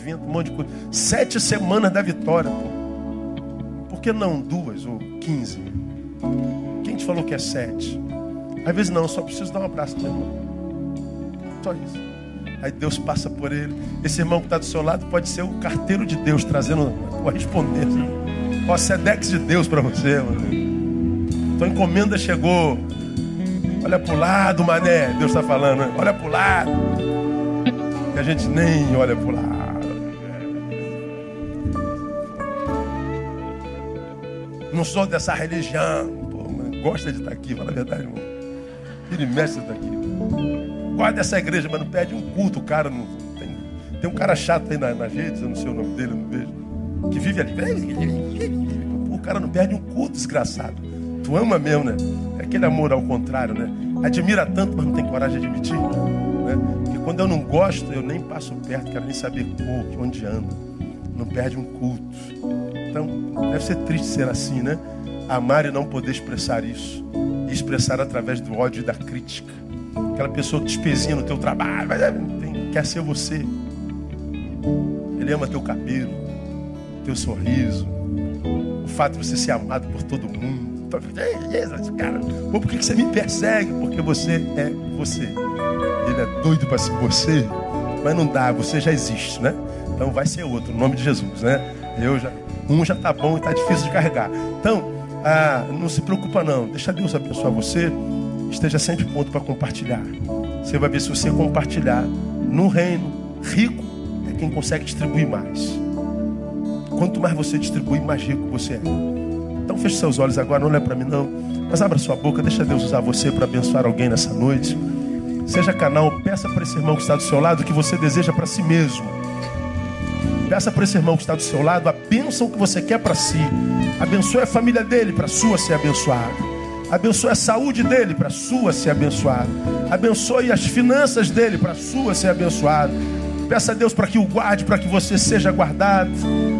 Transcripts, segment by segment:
vento, um monte de coisa. Sete semanas da vitória, pô. Por que não duas ou quinze? Quem te falou que é sete? Às vezes não, só preciso dar um abraço meu irmão. Só isso. Aí Deus passa por ele. Esse irmão que está do seu lado pode ser o carteiro de Deus, trazendo a correspondência. O Sedex de Deus para você, mano. Tua encomenda chegou. Olha para o lado, mané. Deus está falando. Olha para o lado. E a gente nem olha para o lado. Não sou dessa religião. Pô, gosta de estar aqui, fala a verdade, irmão. Ele mexe está aqui. Guarda dessa igreja, mas não pede um culto. Cara não. Tem, tem um cara chato aí na, nas redes, eu não sei o nome dele, eu não vejo. Que vive ali. O cara não perde um culto, desgraçado. Tu ama mesmo, né? É aquele amor ao contrário, né? Admira tanto, mas não tem coragem de admitir. Né? Porque quando eu não gosto, eu nem passo perto, quero nem saber como, onde anda. Não perde um culto. Então, deve ser triste ser assim, né? Amar e não poder expressar isso. E expressar através do ódio e da crítica aquela pessoa que te espezinha no teu trabalho, mas é, quer ser você. Ele ama teu cabelo, teu sorriso, o fato de você ser amado por todo mundo. Cara, por que você me persegue? Porque você é você. Ele é doido para ser você, mas não dá, você já existe, né? Então vai ser outro, no nome de Jesus, né? Eu já, um já tá bom e tá difícil de carregar. Então, ah, não se preocupa não, deixa Deus abençoar você esteja sempre pronto para compartilhar. Você vai ver se você compartilhar no reino, rico é quem consegue distribuir mais. Quanto mais você distribui, mais rico você é. Então feche seus olhos agora, não olhe para mim não, mas abra sua boca, deixa Deus usar você para abençoar alguém nessa noite. Seja canal, peça para esse irmão que está do seu lado o que você deseja para si mesmo. Peça para esse irmão que está do seu lado a bênção que você quer para si. Abençoe a família dele para sua ser abençoada. Abençoe a saúde dele para sua ser abençoada. Abençoe as finanças dele para sua ser abençoada. Peça a Deus para que o guarde, para que você seja guardado.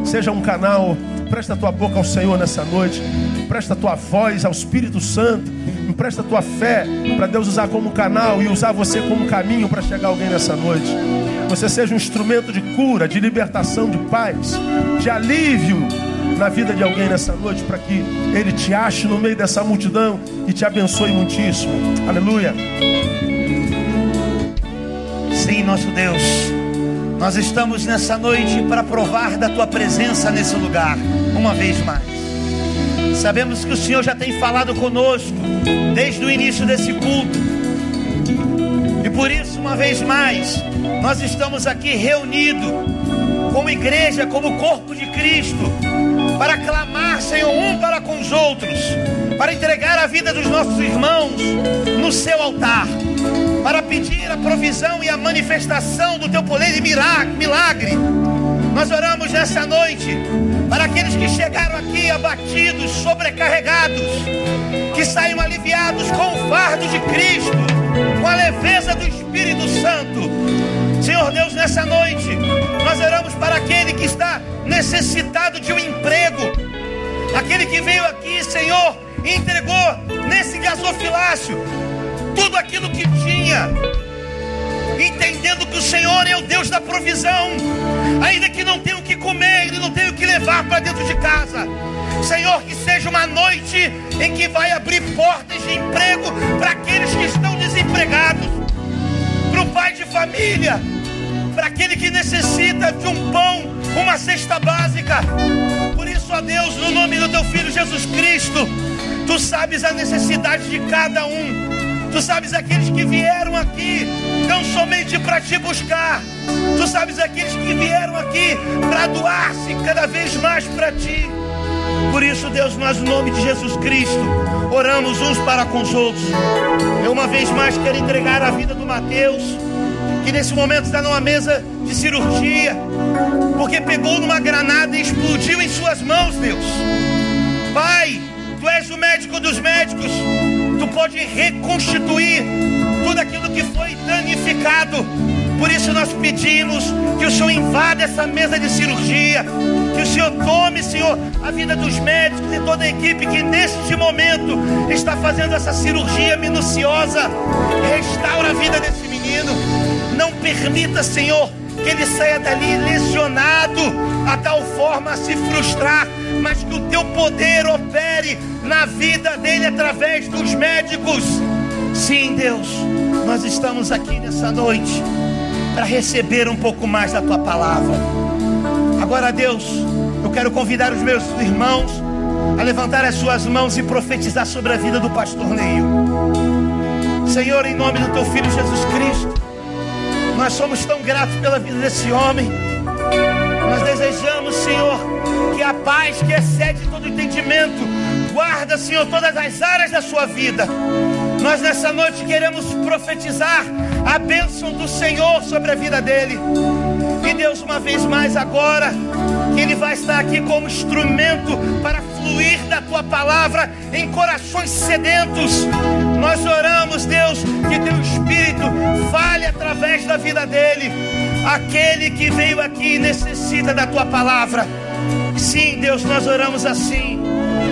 Seja um canal. Presta a tua boca ao Senhor nessa noite. Presta a tua voz ao Espírito Santo. Empresta a tua fé para Deus usar como canal e usar você como caminho para chegar alguém nessa noite. Você seja um instrumento de cura, de libertação, de paz, de alívio na vida de alguém nessa noite para que ele te ache no meio dessa multidão e te abençoe muitíssimo. Aleluia. Sim, nosso Deus. Nós estamos nessa noite para provar da tua presença nesse lugar, uma vez mais. Sabemos que o Senhor já tem falado conosco desde o início desse culto. E por isso, uma vez mais, nós estamos aqui reunidos como igreja, como corpo de Cristo, para clamar, Senhor, um para com os outros, para entregar a vida dos nossos irmãos no seu altar, para pedir a provisão e a manifestação do teu poder e milagre. Nós oramos nessa noite para aqueles que chegaram aqui abatidos, sobrecarregados, que saiam aliviados com o fardo de Cristo, com a leveza do Espírito Santo. Senhor Deus, nessa noite, nós oramos para aquele que está necessitado de um emprego, aquele que veio aqui, Senhor, e entregou nesse gasofilácio tudo aquilo que tinha, entendendo que o Senhor é o Deus da provisão, ainda que não tenha o que comer, e não tenha o que levar para dentro de casa. Senhor, que seja uma noite em que vai abrir portas de emprego para aqueles que estão desempregados, pai de família, para aquele que necessita de um pão, uma cesta básica. Por isso, ó Deus, no nome do teu filho Jesus Cristo, tu sabes a necessidade de cada um. Tu sabes aqueles que vieram aqui, não somente para te buscar. Tu sabes aqueles que vieram aqui para doar-se cada vez mais para ti. Por isso, Deus, nós, no nome de Jesus Cristo, oramos uns para com os outros. Eu, uma vez mais, quero entregar a vida do Mateus que nesse momento está numa mesa de cirurgia, porque pegou numa granada e explodiu em suas mãos, Deus. Pai, tu és o médico dos médicos, tu pode reconstituir tudo aquilo que foi danificado. Por isso nós pedimos que o Senhor invada essa mesa de cirurgia, que o Senhor tome, Senhor, a vida dos médicos e toda a equipe que neste momento está fazendo essa cirurgia minuciosa. Restaura a vida desse menino. Não permita, Senhor, que ele saia dali lesionado, a tal forma a se frustrar, mas que o teu poder opere na vida dele através dos médicos. Sim, Deus, nós estamos aqui nessa noite para receber um pouco mais da tua palavra. Agora, Deus, eu quero convidar os meus irmãos a levantar as suas mãos e profetizar sobre a vida do pastor Neil. Senhor, em nome do teu filho Jesus Cristo, nós somos tão gratos pela vida desse homem. Nós desejamos, Senhor, que a paz que excede todo entendimento guarda, Senhor, todas as áreas da sua vida. Nós nessa noite queremos profetizar a bênção do Senhor sobre a vida dele. E Deus, uma vez mais agora, que ele vai estar aqui como instrumento para fluir da tua palavra em corações sedentos. Nós oramos, Deus, que teu Espírito fale através da vida dele. Aquele que veio aqui necessita da tua palavra. Sim, Deus, nós oramos assim.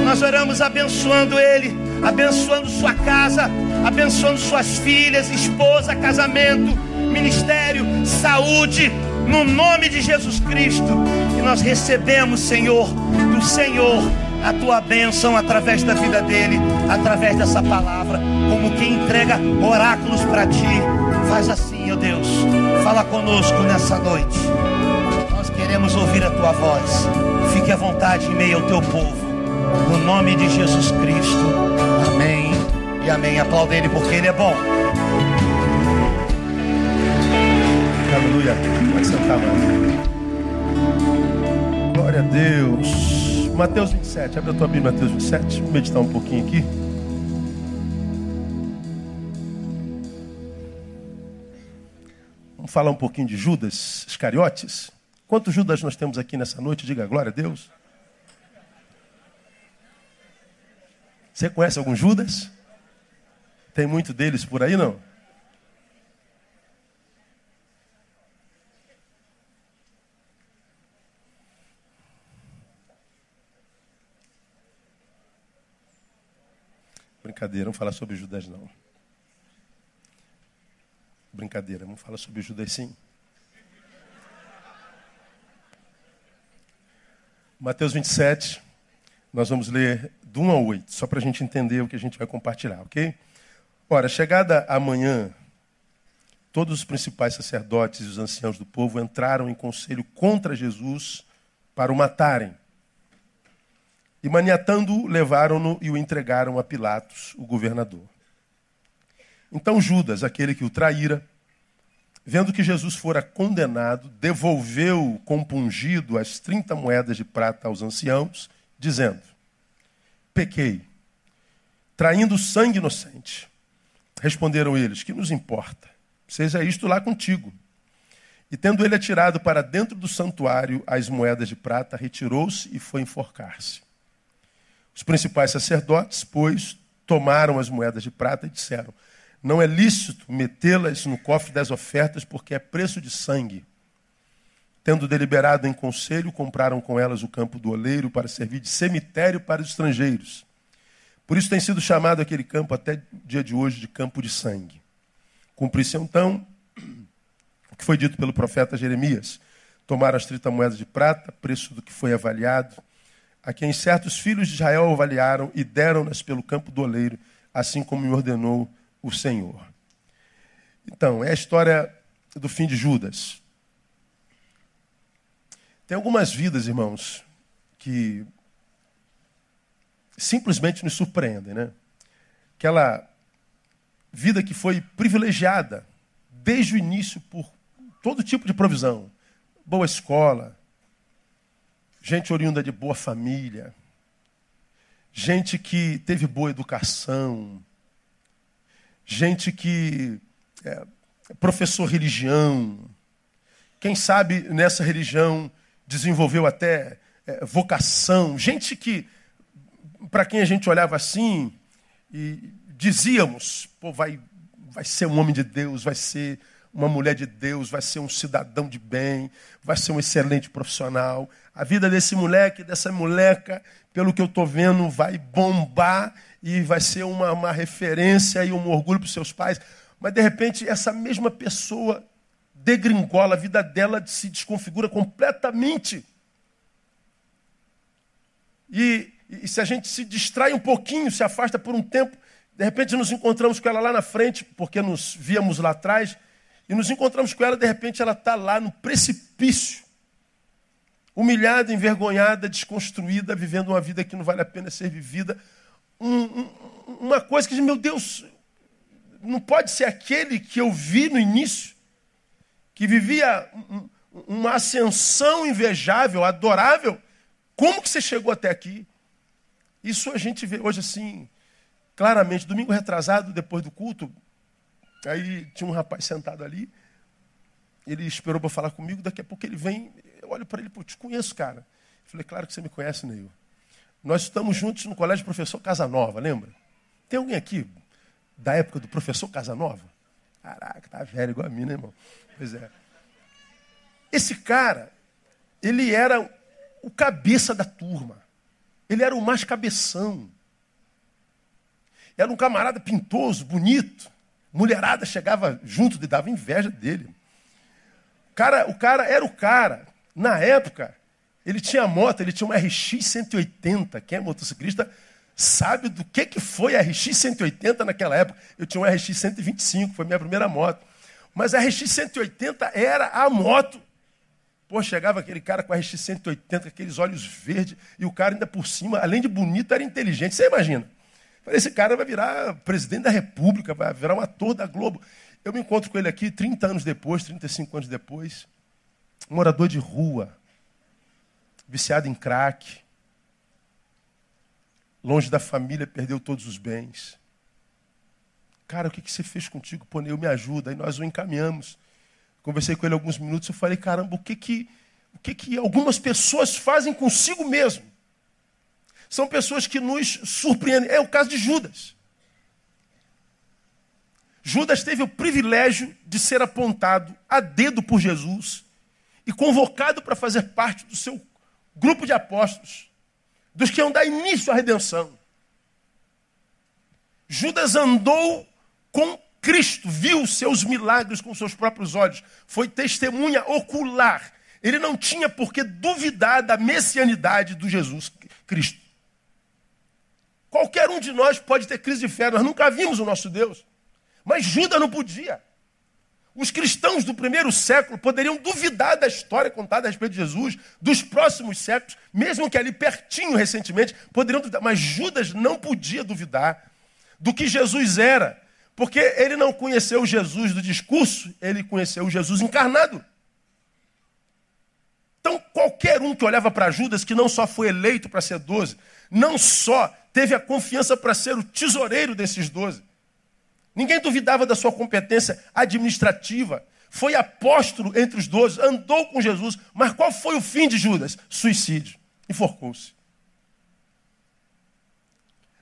Nós oramos abençoando ele, abençoando sua casa, abençoando suas filhas, esposa, casamento, ministério, saúde, no nome de Jesus Cristo. E nós recebemos, Senhor, do Senhor a tua bênção através da vida dele, através dessa palavra, como quem entrega oráculos para ti. Faz assim, ó Deus, fala conosco nessa noite. Nós queremos ouvir a tua voz. Fique à vontade em meio ao teu povo. No nome de Jesus Cristo. Amém e amém. Aplauda ele porque ele é bom. Aleluia. Pode sentar, mano. Glória a Deus. Mateus 27, abre a tua Bíblia, Mateus 27, vamos meditar um pouquinho aqui. Vamos falar um pouquinho de Judas Iscariotes. Quantos Judas nós temos aqui nessa noite? Diga glória a Deus. Você conhece algum Judas? Tem muito deles por aí, não? Brincadeira, não falar sobre Judas não. Brincadeira, vamos falar sobre Judas sim. Mateus 27, nós vamos ler do 1 ao 8, só para a gente entender o que a gente vai compartilhar, ok? Ora, chegada a manhã, todos os principais sacerdotes e os anciãos do povo entraram em conselho contra Jesus para o matarem. E maniatando-o, levaram-no e o entregaram a Pilatos, o governador. Então Judas, aquele que o traíra, vendo que Jesus fora condenado, devolveu compungido as 30 moedas de prata aos anciãos, dizendo: Pequei, traindo sangue inocente. Responderam eles: Que nos importa? Seja isto lá contigo. E tendo ele atirado para dentro do santuário as moedas de prata, retirou-se e foi enforcar-se. Os principais sacerdotes, pois, tomaram as moedas de prata e disseram: Não é lícito metê-las no cofre das ofertas, porque é preço de sangue. Tendo deliberado em conselho, compraram com elas o campo do oleiro para servir de cemitério para os estrangeiros. Por isso tem sido chamado aquele campo até o dia de hoje de campo de sangue. Cumpri-se então o que foi dito pelo profeta Jeremias. Tomaram as 30 moedas de prata, preço do que foi avaliado, a quem certos filhos de Israel avaliaram e deram-nas pelo campo do oleiro, assim como me ordenou o Senhor. Então, é a história do fim de Judas. Tem algumas vidas, irmãos, que simplesmente nos surpreendem, né? Aquela vida que foi privilegiada desde o início por todo tipo de provisão, boa escola, gente oriunda de boa família, gente que teve boa educação, gente que é, professou religião, quem sabe nessa religião desenvolveu até é, vocação, gente que, para quem a gente olhava assim e dizíamos, pô, vai, vai ser um homem de Deus, vai ser uma mulher de Deus, vai ser um cidadão de bem, vai ser um excelente profissional. A vida desse moleque, dessa moleca, pelo que eu estou vendo, vai bombar e vai ser uma, uma referência e um orgulho para os seus pais. Mas, de repente, essa mesma pessoa degringola, a vida dela se desconfigura completamente. E, e se a gente se distrai um pouquinho, se afasta por um tempo, de repente nos encontramos com ela lá na frente, porque nos víamos lá atrás, e nos encontramos com ela, de repente ela está lá no precipício, humilhada, envergonhada, desconstruída, vivendo uma vida que não vale a pena ser vivida. Um, um, uma coisa que meu Deus, não pode ser aquele que eu vi no início, que vivia uma ascensão invejável, adorável. Como que você chegou até aqui? Isso a gente vê hoje assim, claramente. Domingo retrasado, depois do culto, aí tinha um rapaz sentado ali, ele esperou para falar comigo, daqui a pouco ele vem, eu olho para ele, pô, te conheço, cara. Eu falei, claro que você me conhece, Neil. Nós estamos juntos no colégio professor Casanova, lembra? Tem alguém aqui da época do professor Casanova? Caraca, tá velho igual a mim, né, irmão? Pois é. Esse cara, ele era o cabeça da turma. Ele era o mais cabeção. Era um camarada pintoso, bonito. Mulherada chegava junto e dava inveja dele. O cara, o cara era o cara. Na época, ele tinha moto, ele tinha uma RX 180. Quem é motociclista sabe do que, que foi a RX 180 naquela época. Eu tinha uma RX 125, foi minha primeira moto. Mas a RX 180 era a moto. Pô, chegava aquele cara com a RX 180, aqueles olhos verdes, e o cara ainda por cima, além de bonito, era inteligente. Você imagina? Falei, esse cara vai virar presidente da República, vai virar um ator da Globo. Eu me encontro com ele aqui 30 anos depois, 35 anos depois. morador de rua, viciado em crack, longe da família, perdeu todos os bens. Cara, o que, que você fez contigo? Pô, eu me ajuda. Aí nós o encaminhamos. Conversei com ele alguns minutos. Eu falei, caramba, o que que, o que, que algumas pessoas fazem consigo mesmo? São pessoas que nos surpreendem. É o caso de Judas. Judas teve o privilégio de ser apontado a dedo por Jesus e convocado para fazer parte do seu grupo de apóstolos dos que iam dar início à redenção. Judas andou com Cristo, viu seus milagres com seus próprios olhos, foi testemunha ocular. Ele não tinha por que duvidar da messianidade do Jesus Cristo. Qualquer um de nós pode ter crise de fé, nós nunca vimos o nosso Deus. Mas Judas não podia. Os cristãos do primeiro século poderiam duvidar da história contada a respeito de Jesus, dos próximos séculos, mesmo que ali pertinho recentemente, poderiam duvidar. Mas Judas não podia duvidar do que Jesus era, porque ele não conheceu Jesus do discurso, ele conheceu Jesus encarnado. Então, qualquer um que olhava para Judas, que não só foi eleito para ser doze, não só teve a confiança para ser o tesoureiro desses doze, Ninguém duvidava da sua competência administrativa. Foi apóstolo entre os doze, andou com Jesus. Mas qual foi o fim de Judas? Suicídio. Enforcou-se.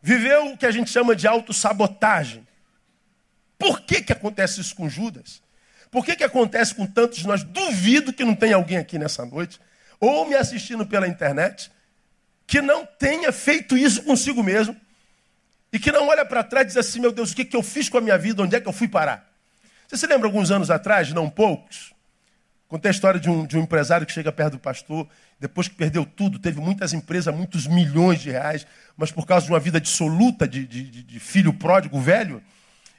Viveu o que a gente chama de autossabotagem. Por que, que acontece isso com Judas? Por que, que acontece com tantos de nós? Duvido que não tenha alguém aqui nessa noite, ou me assistindo pela internet, que não tenha feito isso consigo mesmo e que não olha para trás e diz assim: meu Deus, o que, que eu fiz com a minha vida? Onde é que eu fui parar? Você se lembra alguns anos atrás, não poucos? Contei a história de um, de um empresário que chega perto do pastor, depois que perdeu tudo, teve muitas empresas, muitos milhões de reais, mas por causa de uma vida dissoluta, de, de, de filho pródigo velho,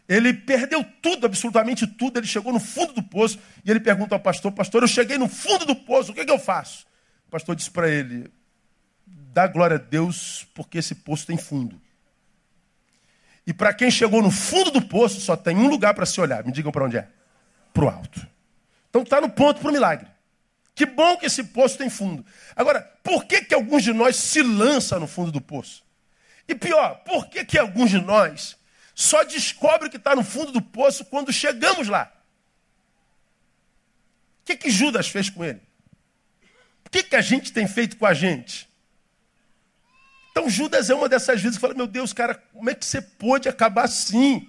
ele perdeu tudo, absolutamente tudo. Ele chegou no fundo do poço e ele pergunta ao pastor: Pastor, eu cheguei no fundo do poço, o que, é que eu faço? O pastor disse para ele: Dá glória a Deus, porque esse poço tem fundo. E para quem chegou no fundo do poço, só tem um lugar para se olhar. Me digam para onde é? Para o alto. Então está no ponto para o milagre. Que bom que esse poço tem fundo. Agora, por que, que alguns de nós se lançam no fundo do poço? E pior, por que, que alguns de nós só descobrem que está no fundo do poço quando chegamos lá? O que, que Judas fez com ele? O que, que a gente tem feito com a gente? Então Judas é uma dessas vezes que fala: Meu Deus, cara, como é que você pôde acabar assim?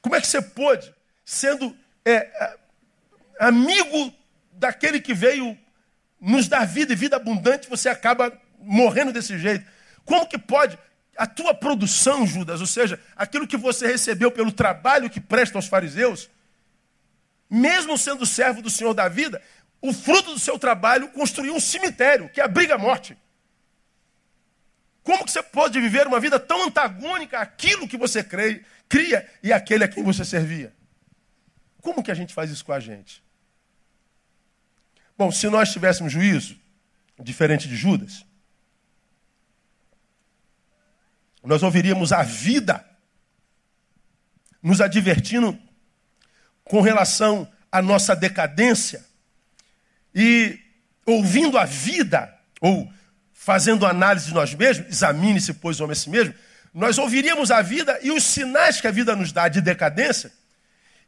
Como é que você pôde, sendo é, amigo daquele que veio nos dar vida e vida abundante, você acaba morrendo desse jeito? Como que pode? A tua produção, Judas, ou seja, aquilo que você recebeu pelo trabalho que presta aos fariseus, mesmo sendo servo do Senhor da vida, o fruto do seu trabalho construiu um cemitério que abriga a morte. Como que você pode viver uma vida tão antagônica àquilo que você crê, cria e àquele a quem você servia? Como que a gente faz isso com a gente? Bom, se nós tivéssemos juízo, diferente de Judas, nós ouviríamos a vida nos advertindo com relação à nossa decadência e ouvindo a vida, ou fazendo análise de nós mesmos, examine-se, pois, o homem a si mesmo, nós ouviríamos a vida e os sinais que a vida nos dá de decadência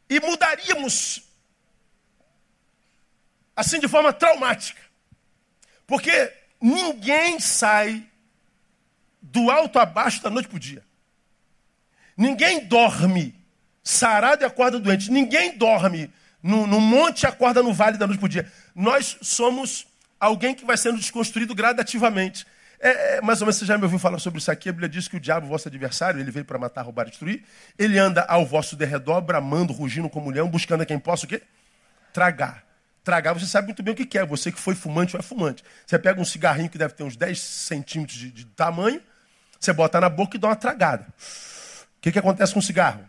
e mudaríamos assim de forma traumática. Porque ninguém sai do alto a baixo da noite para o dia. Ninguém dorme sarado e acorda doente. Ninguém dorme no, no monte e acorda no vale da noite para o dia. Nós somos alguém que vai sendo desconstruído gradativamente. É, é, mais ou menos você já me ouviu falar sobre isso aqui. A Bíblia diz que o diabo, vosso adversário, ele veio para matar, roubar e destruir. Ele anda ao vosso derredor, bramando, rugindo como leão, buscando a quem possa o quê? Tragar. Tragar, você sabe muito bem o que quer. Você que foi fumante ou é fumante. Você pega um cigarrinho que deve ter uns 10 centímetros de, de tamanho, você bota na boca e dá uma tragada. O que, que acontece com o cigarro?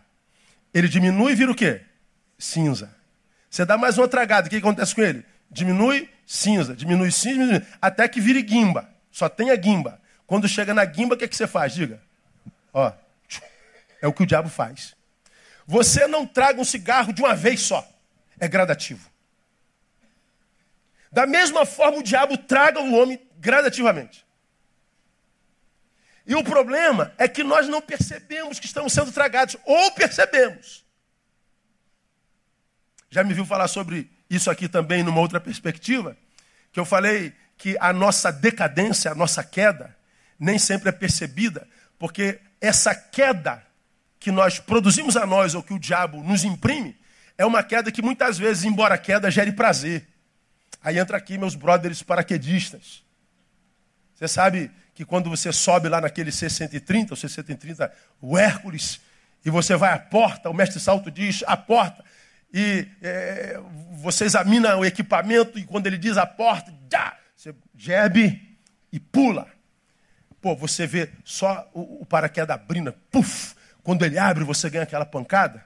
Ele diminui e vira o quê? Cinza. Você dá mais uma tragada, o que, que acontece com ele? Diminui, cinza, diminui cinza, diminui, até que vire guimba. Só tem a guimba. Quando chega na guimba, o que, que você faz? Diga. Ó, é o que o diabo faz. Você não traga um cigarro de uma vez só. É gradativo. Da mesma forma, o diabo traga o homem gradativamente. E o problema é que nós não percebemos que estamos sendo tragados, ou percebemos. Já me viu falar sobre isso aqui também numa outra perspectiva, que eu falei que a nossa decadência, a nossa queda, nem sempre é percebida, porque essa queda que nós produzimos a nós ou que o diabo nos imprime, é uma queda que muitas vezes, embora queda, gere prazer. Aí entra aqui meus brothers paraquedistas. Você sabe que quando você sobe lá naquele C-130, o C-130, o Hércules, e você vai à porta, o mestre Salto diz, a porta, e é, você examina o equipamento, e quando ele diz a porta, já, você gebe e pula. Pô, você vê só o, o paraquedas abrindo, puf, quando ele abre, você ganha aquela pancada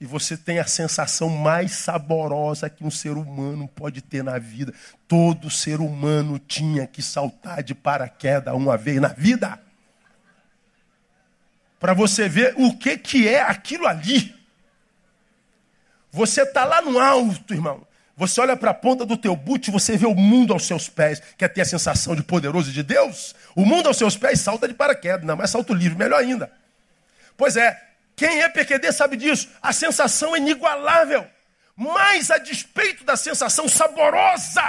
e você tem a sensação mais saborosa que um ser humano pode ter na vida. Todo ser humano tinha que saltar de paraquedas uma vez na vida. Para você ver o que, que é aquilo ali. Você está lá no alto, irmão. Você olha para a ponta do teu boot, você vê o mundo aos seus pés. Quer ter a sensação de poderoso de Deus? O mundo aos seus pés salta de paraquedas, não, mas salto livre, melhor ainda. Pois é, quem é PQD sabe disso. A sensação é inigualável. Mas a despeito da sensação saborosa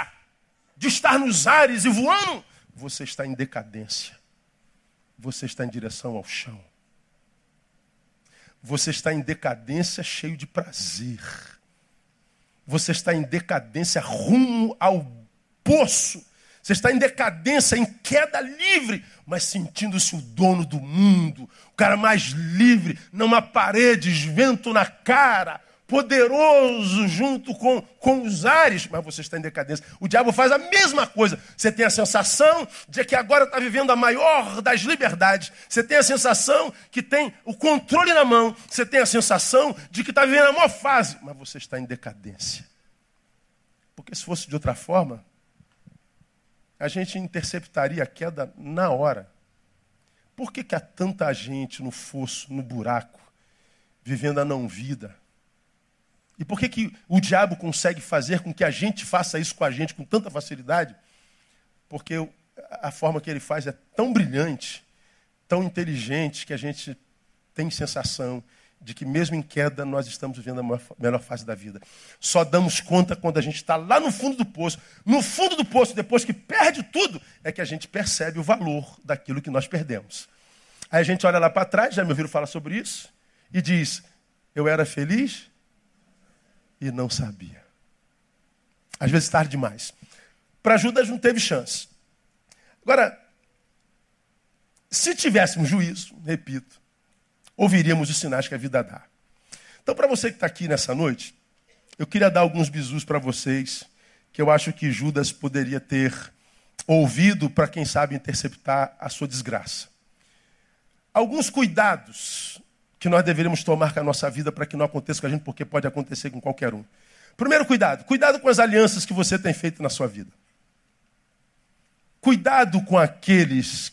de estar nos ares e voando, você está em decadência. Você está em direção ao chão. Você está em decadência cheio de prazer. Você está em decadência rumo ao poço. Você está em decadência, em queda livre, mas sentindo-se o dono do mundo, o cara mais livre, não há paredes, vento na cara, poderoso junto com, com os ares, mas você está em decadência. O diabo faz a mesma coisa. Você tem a sensação de que agora está vivendo a maior das liberdades. Você tem a sensação que tem o controle na mão. Você tem a sensação de que está vivendo a maior fase, mas você está em decadência. Porque se fosse de outra forma, a gente interceptaria a queda na hora. Por que, que há tanta gente no fosso, no buraco, vivendo a não-vida? E por que, que o diabo consegue fazer com que a gente faça isso com a gente com tanta facilidade? Porque a forma que ele faz é tão brilhante, tão inteligente, que a gente tem sensação de que mesmo em queda nós estamos vivendo a melhor fase da vida. Só damos conta quando a gente está lá no fundo do poço. No fundo do poço, depois que perde tudo, é que a gente percebe o valor daquilo que nós perdemos. Aí a gente olha lá para trás, já me ouviram falar sobre isso, e diz: Eu era feliz e não sabia. Às vezes tarde demais. Para Judas não teve chance. Agora, se tivéssemos juízo, repito, ouviríamos os sinais que a vida dá. Então, para você que está aqui nessa noite, eu queria dar alguns bisus para vocês que eu acho que Judas poderia ter ouvido para quem sabe interceptar a sua desgraça. Alguns cuidados que nós deveríamos tomar com a nossa vida para que não aconteça com a gente, porque pode acontecer com qualquer um. Primeiro cuidado, cuidado com as alianças que você tem feito na sua vida. Cuidado com aqueles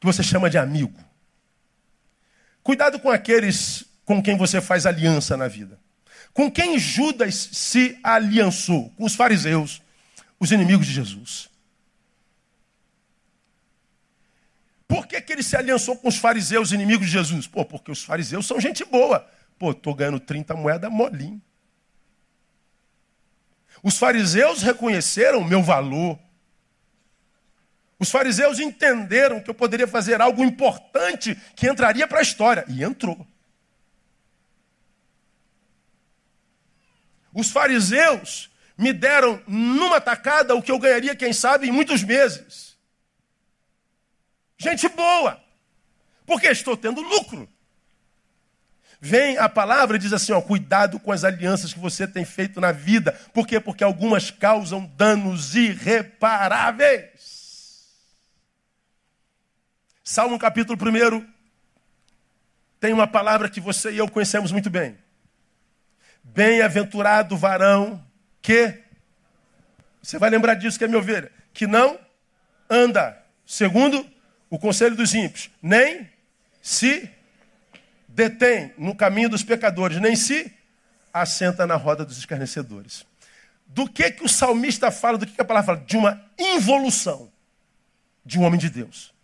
que você chama de amigo. Cuidado com aqueles com quem você faz aliança na vida. Com quem Judas se aliançou? Com os fariseus, os inimigos de Jesus. Por que, que ele se aliançou com os fariseus, inimigos de Jesus? Pô, porque os fariseus são gente boa. Pô, estou ganhando 30 moedas molinho. Os fariseus reconheceram o meu valor. Os fariseus entenderam que eu poderia fazer algo importante que entraria para a história. E entrou. Os fariseus me deram numa tacada o que eu ganharia, quem sabe, em muitos meses. Gente boa, porque estou tendo lucro. Vem a palavra e diz assim: ó, cuidado com as alianças que você tem feito na vida. Por quê? Porque algumas causam danos irreparáveis. Salmo capítulo 1 tem uma palavra que você e eu conhecemos muito bem. Bem-aventurado varão que. Você vai lembrar disso que é minha ovelha. Que não anda segundo o conselho dos ímpios, nem se detém no caminho dos pecadores, nem se assenta na roda dos escarnecedores. Do que que o salmista fala? Do que, que a palavra fala? De uma involução de um homem de Deus.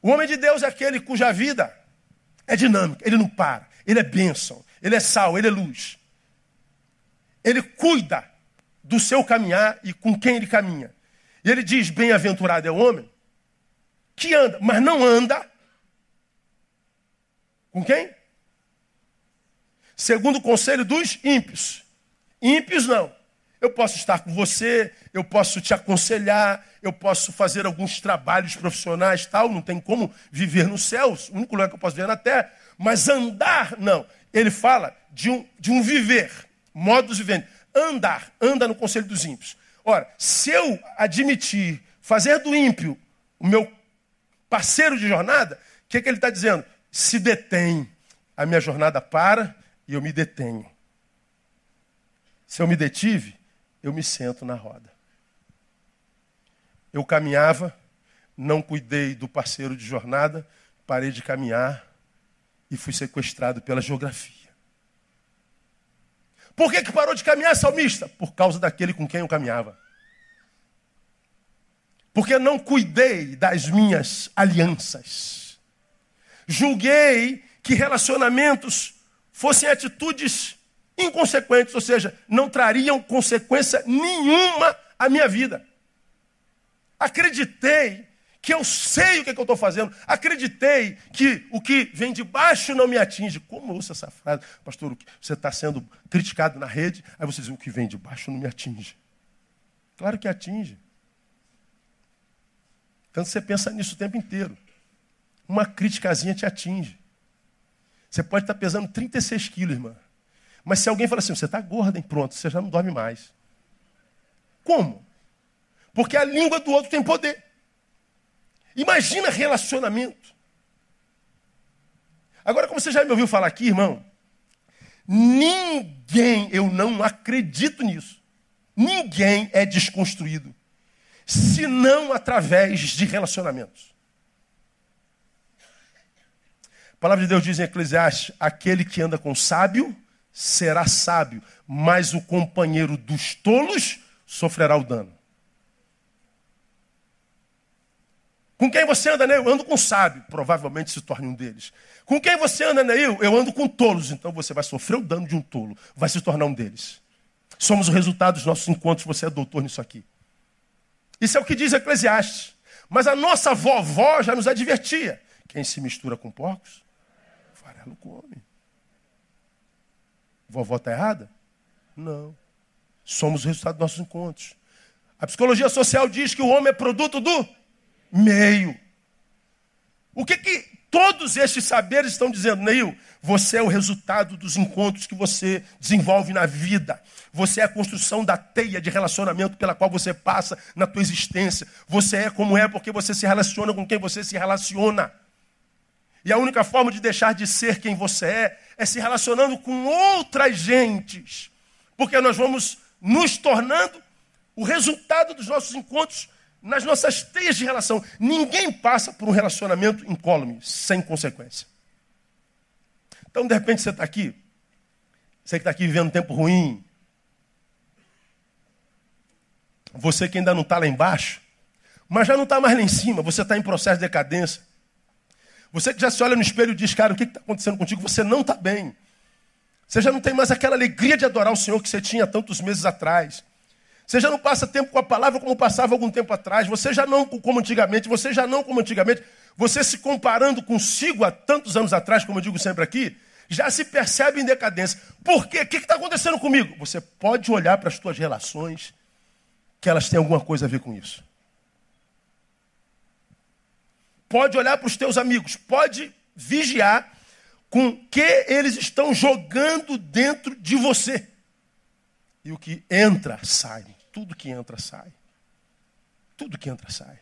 O homem de Deus é aquele cuja vida é dinâmica, ele não para, ele é bênção, ele é sal, ele é luz. Ele cuida do seu caminhar e com quem ele caminha. E ele diz: Bem-aventurado é o homem que anda, mas não anda com quem? Segundo o conselho dos ímpios. Ímpios não. Eu posso estar com você, eu posso te aconselhar, eu posso fazer alguns trabalhos profissionais, tal, não tem como viver nos céus, o único lugar que eu posso viver é na terra, mas andar, não ele fala de um, de um viver, modos de viver. Andar, anda no conselho dos ímpios. Ora, se eu admitir fazer do ímpio o meu parceiro de jornada, o que, que ele está dizendo? Se detém. A minha jornada para e eu me detenho. Se eu me detive, eu me sento na roda. Eu caminhava, não cuidei do parceiro de jornada, parei de caminhar, e fui sequestrado pela geografia. Por que, que parou de caminhar, salmista? Por causa daquele com quem eu caminhava. Porque não cuidei das minhas alianças. Julguei que relacionamentos fossem atitudes inconsequentes, ou seja, não trariam consequência nenhuma à minha vida. Acreditei que eu sei o que, é que eu estou fazendo. Acreditei que o que vem de baixo não me atinge. Como ouço essa frase? Pastor, você está sendo criticado na rede, aí você diz, o que vem de baixo não me atinge. Claro que atinge. Tanto você pensa nisso o tempo inteiro. Uma criticazinha te atinge. Você pode estar pesando 36 quilos, irmã. Mas se alguém fala assim, você está gorda, hein? Pronto, você já não dorme mais. Como? Porque a língua do outro tem poder. Imagina relacionamento. Agora, como você já me ouviu falar aqui, irmão, ninguém, eu não acredito nisso, ninguém é desconstruído, senão através de relacionamentos. A palavra de Deus diz em Eclesiastes: aquele que anda com sábio será sábio, mas o companheiro dos tolos sofrerá o dano. Com quem você anda, Neil? Eu ando com sábio. Provavelmente se torne um deles. Com quem você anda, Neil? Eu ando com tolos. Então você vai sofrer o dano de um tolo. Vai se tornar um deles. Somos o resultado dos nossos encontros. Você é doutor nisso aqui. Isso é o que diz Eclesiastes. Mas a nossa vovó já nos advertia. Quem se mistura com porcos, farelo come. Vovó está errada? Não. Somos o resultado dos nossos encontros. A psicologia social diz que o homem é produto do meio. O que, que Todos estes saberes estão dizendo, Neil, você é o resultado dos encontros que você desenvolve na vida. Você é a construção da teia de relacionamento pela qual você passa na tua existência. Você é como é porque você se relaciona com quem você se relaciona. E a única forma de deixar de ser quem você é é se relacionando com outras gentes. Porque nós vamos nos tornando o resultado dos nossos encontros nas nossas teias de relação. Ninguém passa por um relacionamento incólume, sem consequência. Então, de repente, você está aqui, você que está aqui vivendo um tempo ruim, você que ainda não está lá embaixo, mas já não está mais lá em cima, você está em processo de decadência. Você que já se olha no espelho e diz, cara, o que está acontecendo contigo? Você não está bem. Você já não tem mais aquela alegria de adorar o Senhor que você tinha tantos meses atrás. Você já não passa tempo com a palavra como passava algum tempo atrás. Você já não como antigamente. Você já não como antigamente. Você se comparando consigo há tantos anos atrás, como eu digo sempre aqui, já se percebe em decadência. Por quê? O que está acontecendo comigo? Você pode olhar para as suas relações, que elas têm alguma coisa a ver com isso. Pode olhar para os teus amigos, pode vigiar com que eles estão jogando dentro de você. E o que entra, sai. Tudo que entra, sai. Tudo que entra, sai.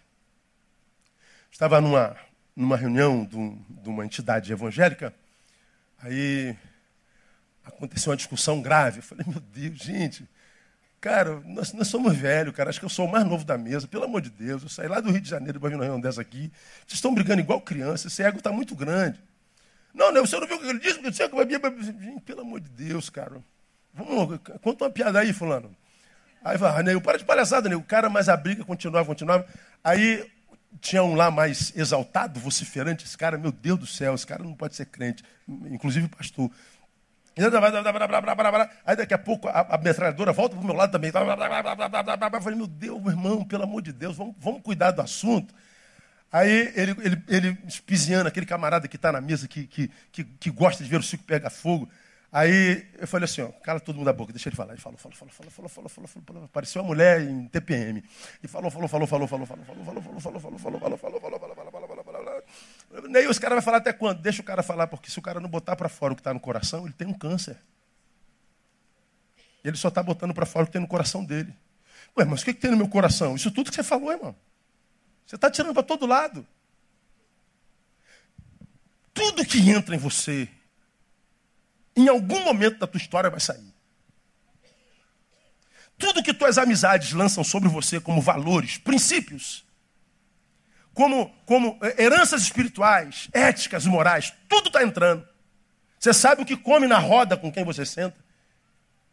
Estava numa, numa reunião de, de uma entidade evangélica, aí aconteceu uma discussão grave. Eu falei, meu Deus, gente, cara, nós, nós somos velhos, cara, acho que eu sou o mais novo da mesa, pelo amor de Deus, eu saí lá do Rio de Janeiro para vir numa reunião dessa aqui, vocês estão brigando igual criança, esse ego está muito grande. Não, não, você não viu o que ele disse? Porque você, pelo amor de Deus, cara. Vamos, conta uma piada aí, fulano. Aí vai, ah, Neil, para de palhaçada, Neil. O cara, mas a briga continuava, continuava. Aí tinha um lá mais exaltado, vociferante. Esse cara, meu Deus do céu, esse cara não pode ser crente. Inclusive pastor. Aí daqui a pouco a, a metralhadora volta para o meu lado também. Eu falei, meu Deus, meu irmão, pelo amor de Deus, vamos, vamos cuidar do assunto. Aí ele, ele, ele aquele camarada que está na mesa, que, que, que, que, gosta de ver o circo pegar fogo. Aí eu falei assim, ó, cala todo mundo da boca, deixa ele falar. Ele falou, falou, falou, falou, falou, falou, falou, falou, falou. Apareceu uma mulher em TPM. E falou, falou, falou, falou, falou, falou, falou, falou, falou, falou, falou, falou, falou, falou, falou, falou, falou, falou, falou, falou. Nem os caras vão falar até quando? Deixa o cara falar, porque se o cara não botar para fora o que está no coração, ele tem um câncer. Ele só está botando para fora o que tem no coração dele. Ué, mas o que, que tem no meu coração? Isso tudo que você falou, irmão. Você está tirando para todo lado. Tudo que entra em você em algum momento da tua história vai sair. Tudo que tuas amizades lançam sobre você como valores, princípios, como, como é, heranças espirituais, éticas, morais, tudo está entrando. Você sabe o que come na roda com quem você senta.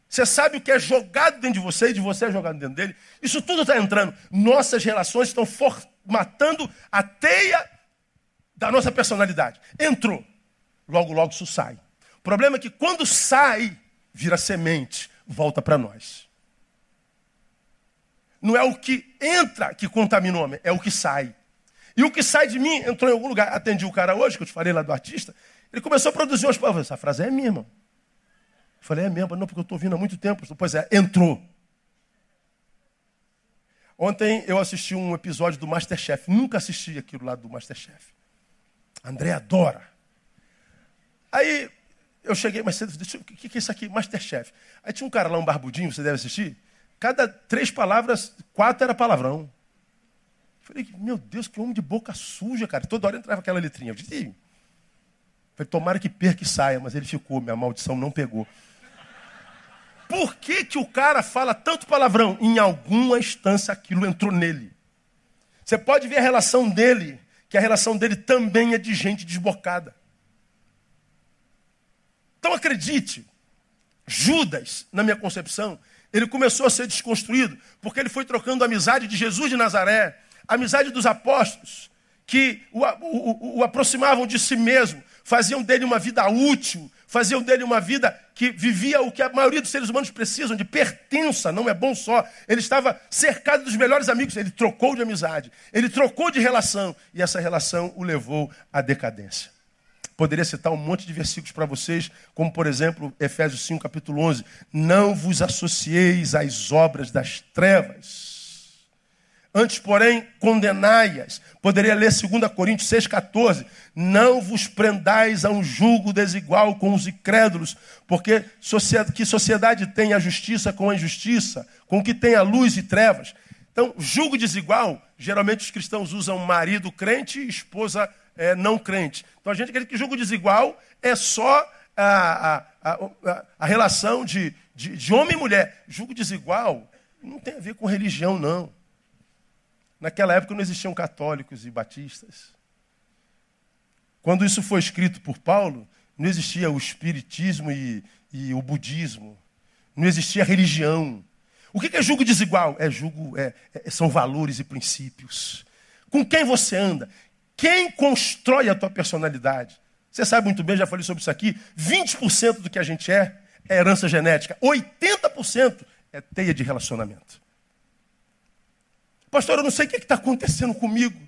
Você sabe o que é jogado dentro de você e de você é jogado dentro dele. Isso tudo está entrando. Nossas relações estão formatando a teia da nossa personalidade. Entrou. Logo, logo isso sai problema é que quando sai, vira semente, volta para nós. Não é o que entra que contamina o homem, é o que sai. E o que sai de mim entrou em algum lugar. Atendi o cara hoje, que eu te falei lá do artista. Ele começou a produzir umas palavras. Essa frase é minha, irmão. Eu falei, é mesmo? Não, porque eu estou ouvindo há muito tempo. Pois é, entrou. Ontem eu assisti um episódio do Masterchef. Nunca assisti aquilo lá do Masterchef. André adora. Aí eu cheguei mais cedo, o que, que é isso aqui? Masterchef. Aí tinha um cara lá, um barbudinho, você deve assistir. Cada três palavras, quatro era palavrão. Falei, meu Deus, que homem de boca suja, cara. Toda hora entrava aquela letrinha. Eu disse, Falei, tomara que perca e saia, mas ele ficou, minha maldição não pegou. Por que, que o cara fala tanto palavrão? Em alguma instância aquilo entrou nele. Você pode ver a relação dele, que a relação dele também é de gente desbocada. Então acredite, Judas, na minha concepção, ele começou a ser desconstruído porque ele foi trocando a amizade de Jesus de Nazaré, a amizade dos apóstolos, que o, o, o, aproximavam de si mesmo, faziam dele uma vida útil, faziam dele uma vida que vivia o que a maioria dos seres humanos precisam, de pertença, não é bom só. Ele estava cercado dos melhores amigos, ele trocou de amizade, ele trocou de relação, e essa relação o levou à decadência. Poderia citar um monte de versículos para vocês, como por exemplo, Efésios 5, capítulo 11. Não vos associeis às obras das trevas. Antes, porém, condenai-as. Poderia ler 2 Coríntios 6,14. Não vos prendais a um julgo desigual com os incrédulos, porque que sociedade tem a justiça com a injustiça, com que tem a luz e trevas. Então, julgo desigual, geralmente os cristãos usam marido crente e esposa é, não crente. Então a gente acredita que julgo desigual é só a, a, a, a relação de, de, de homem e mulher. Julgo desigual não tem a ver com religião, não. Naquela época não existiam católicos e batistas. Quando isso foi escrito por Paulo, não existia o espiritismo e, e o budismo. Não existia religião. O que é julgo desigual? É julgo, é, é, são valores e princípios. Com quem você anda? Quem constrói a tua personalidade? Você sabe muito bem, já falei sobre isso aqui. 20% do que a gente é é herança genética. 80% é teia de relacionamento. Pastor, eu não sei o que está acontecendo comigo.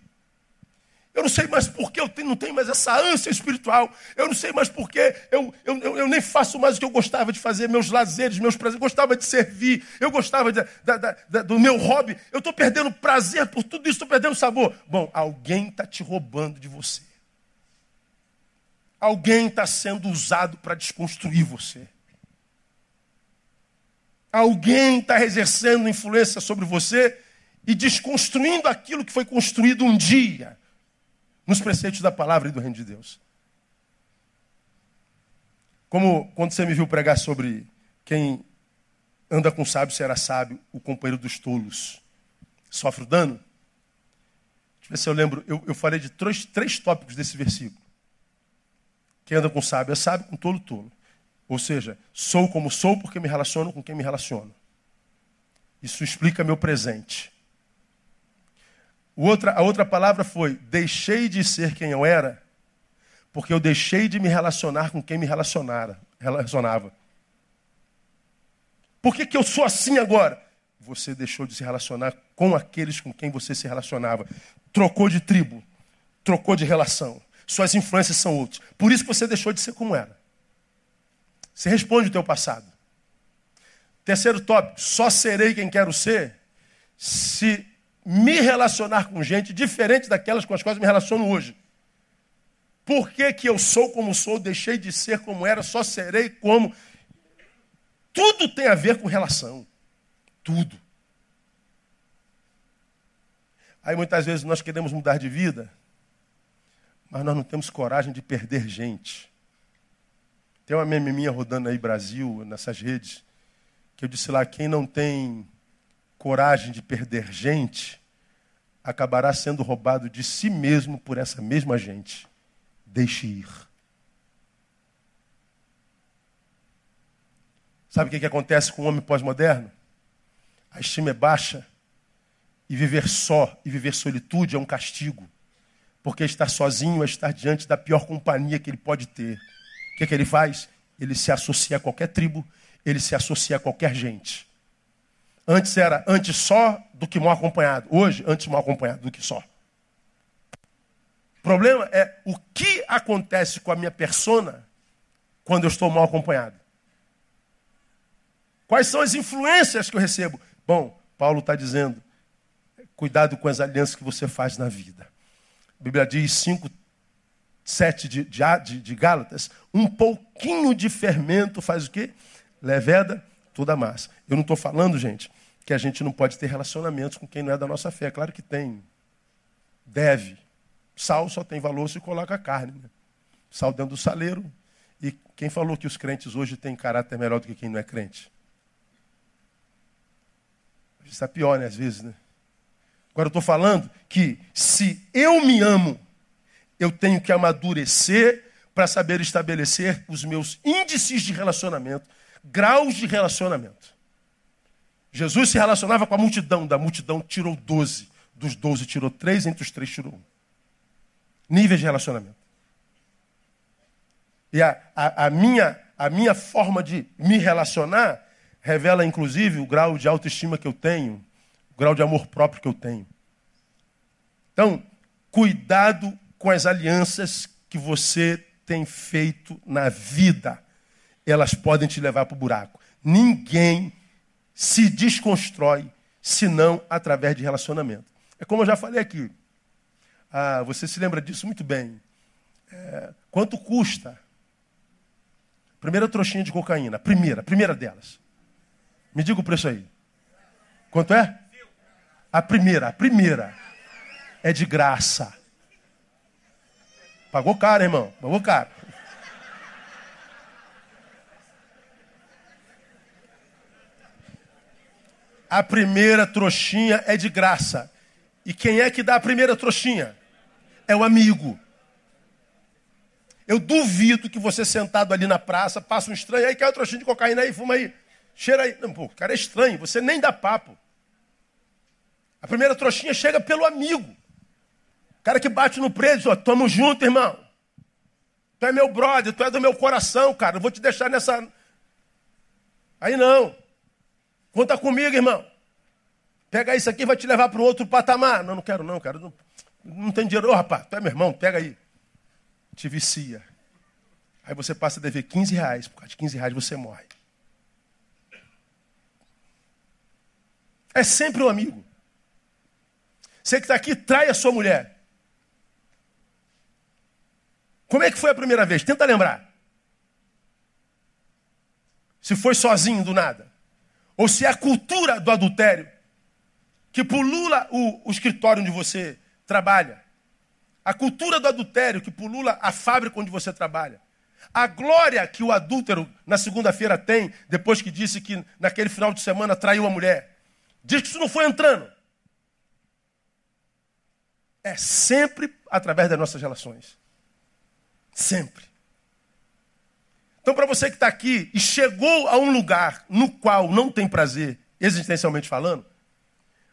Eu não sei mais por que eu não tenho mais essa ânsia espiritual. Eu não sei mais por que eu, eu, eu, nem faço mais o que eu gostava de fazer, meus lazeres, meus prazeres. Eu gostava de servir, eu gostava de, da, da, do meu hobby. Eu estou perdendo prazer por tudo isso, estou perdendo sabor. Bom, alguém está te roubando de você. Alguém está sendo usado para desconstruir você. Alguém está exercendo influência sobre você e desconstruindo aquilo que foi construído um dia nos preceitos da palavra e do reino de Deus. Como quando você me viu pregar sobre quem anda com sábio será sábio, o companheiro dos tolos sofre o dano. Deixa eu ver se eu lembro. Eu, eu falei de três, três tópicos desse versículo. Quem anda com sábio é sábio, com tolo, tolo. Ou seja, sou como sou porque me relaciono com quem me relaciono. Isso explica meu presente. Outra, a outra palavra foi: deixei de ser quem eu era, porque eu deixei de me relacionar com quem me relacionara, relacionava. Por que, que eu sou assim agora? Você deixou de se relacionar com aqueles com quem você se relacionava. Trocou de tribo, trocou de relação. Suas influências são outras. Por isso que você deixou de ser como era. Você responde o teu passado. Terceiro tópico: só serei quem quero ser se me relacionar com gente diferente daquelas com as quais me relaciono hoje. Por que, que eu sou como sou, deixei de ser como era, só serei como. Tudo tem a ver com relação. Tudo. Aí muitas vezes nós queremos mudar de vida, mas nós não temos coragem de perder gente. Tem uma meme minha rodando aí Brasil, nessas redes, que eu disse lá, quem não tem coragem de perder gente, acabará sendo roubado de si mesmo por essa mesma gente. Deixe ir. Sabe o que, acontece com o homem pós-moderno? A estima é baixa e viver só e viver solitude é um castigo. Porque estar sozinho é estar diante da pior companhia que ele pode ter. O que, que ele faz? Ele se associa a qualquer tribo, ele se associa a qualquer gente. Antes era antes só do que mal acompanhado. Hoje, antes mal acompanhado do que só. O problema é o que acontece com a minha persona quando eu estou mal acompanhado. Quais são as influências que eu recebo? Bom, Paulo está dizendo, cuidado com as alianças que você faz na vida. A Bíblia diz 5, 7 de, de, de Gálatas, um pouquinho de fermento faz o quê? Leveda toda a massa. Eu não estou falando, gente, que a gente não pode ter relacionamentos com quem não é da nossa fé. Claro que tem. Deve. Sal só tem valor se coloca carne. Né? Sal dentro do saleiro. E quem falou que os crentes hoje têm caráter melhor do que quem não é crente? Está pior, né? Às vezes, né? Agora eu estou falando que se eu me amo, eu tenho que amadurecer para saber estabelecer os meus índices de relacionamento, graus de relacionamento. Jesus se relacionava com a multidão, da multidão tirou doze, dos doze tirou três, entre os três tirou um. Níveis de relacionamento. E a, a, a, minha, a minha forma de me relacionar revela, inclusive, o grau de autoestima que eu tenho, o grau de amor próprio que eu tenho. Então, cuidado com as alianças que você tem feito na vida. Elas podem te levar para o buraco. Ninguém se desconstrói senão através de relacionamento. É como eu já falei aqui. Ah, você se lembra disso muito bem. É, quanto custa? Primeira trouxinha de cocaína. Primeira, primeira delas. Me diga o preço aí. Quanto é? A primeira, a primeira. É de graça. Pagou caro, irmão. Pagou caro. A primeira trouxinha é de graça. E quem é que dá a primeira trouxinha? É o amigo. Eu duvido que você sentado ali na praça, passa um estranho, aí quer uma trouxinha de cocaína aí, fuma aí. Cheira aí. Não, pô, o cara é estranho, você nem dá papo. A primeira trouxinha chega pelo amigo. O cara que bate no preso, ó, tamo junto, irmão. Tu é meu brother, tu é do meu coração, cara. Eu vou te deixar nessa. Aí não. Conta comigo, irmão. Pega isso aqui vai te levar para o outro patamar. Não, não quero não, cara. Não, não tem dinheiro. Ô, rapaz, tu é meu irmão, pega aí. Te vicia. Aí você passa a dever 15 reais. Por causa de 15 reais você morre. É sempre um amigo. Você que está aqui, trai a sua mulher. Como é que foi a primeira vez? Tenta lembrar. Se foi sozinho do nada ou se é a cultura do adultério que pulula o, o escritório onde você trabalha, a cultura do adultério que pulula a fábrica onde você trabalha, a glória que o adúltero na segunda-feira tem, depois que disse que naquele final de semana traiu a mulher, diz que isso não foi entrando. É sempre através das nossas relações. Sempre. Então, para você que está aqui e chegou a um lugar no qual não tem prazer, existencialmente falando,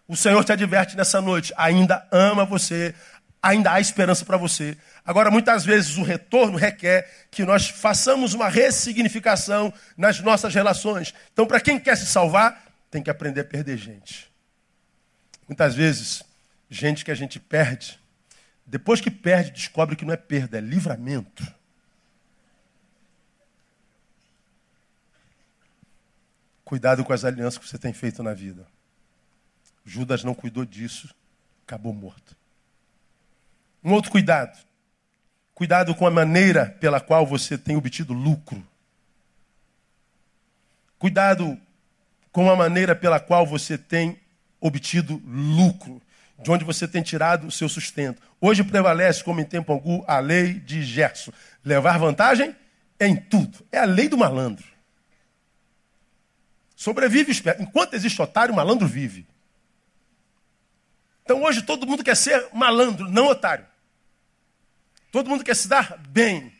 o Senhor te adverte nessa noite: ainda ama você, ainda há esperança para você. Agora, muitas vezes o retorno requer que nós façamos uma ressignificação nas nossas relações. Então, para quem quer se salvar, tem que aprender a perder gente. Muitas vezes, gente que a gente perde, depois que perde, descobre que não é perda, é livramento. Cuidado com as alianças que você tem feito na vida. Judas não cuidou disso, acabou morto. Um outro cuidado. Cuidado com a maneira pela qual você tem obtido lucro. Cuidado com a maneira pela qual você tem obtido lucro, de onde você tem tirado o seu sustento. Hoje prevalece, como em tempo algum, a lei de Gerson: levar vantagem em tudo. É a lei do malandro. Sobrevive esperto. Enquanto existe otário, malandro vive. Então hoje todo mundo quer ser malandro, não otário. Todo mundo quer se dar bem.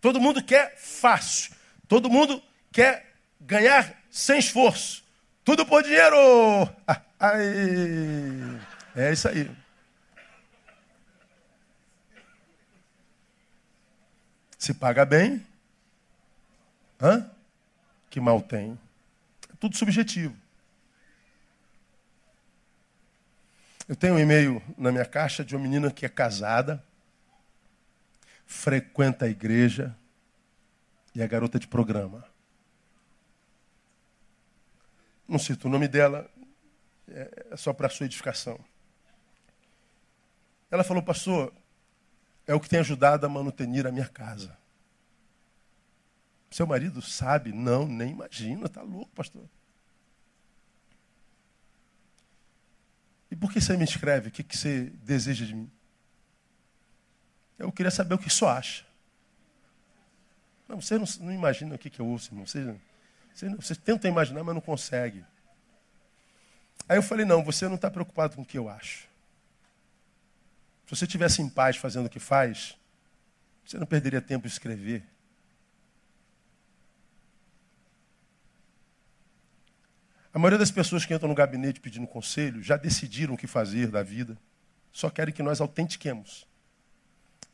Todo mundo quer fácil. Todo mundo quer ganhar sem esforço. Tudo por dinheiro. É isso aí. Se paga bem, hã? que mal tem. Tudo subjetivo. Eu tenho um e-mail na minha caixa de uma menina que é casada, frequenta a igreja e é garota de programa. Não cito o nome dela, é só para sua edificação. Ela falou, pastor, é o que tem ajudado a manutenir a minha casa. Seu marido sabe? Não, nem imagina, está louco, pastor. E por que você me escreve? O que, você deseja de mim? Eu queria saber o que só acha. Não, você não, não imagina o que, que eu ouço, irmão. Você, você, você tenta imaginar, mas não consegue. Aí eu falei, não, você não está preocupado com o que eu acho. Se você estivesse em paz fazendo o que faz, você não perderia tempo em escrever. A maioria das pessoas que entram no gabinete pedindo conselho já decidiram o que fazer da vida. Só querem que nós autentiquemos.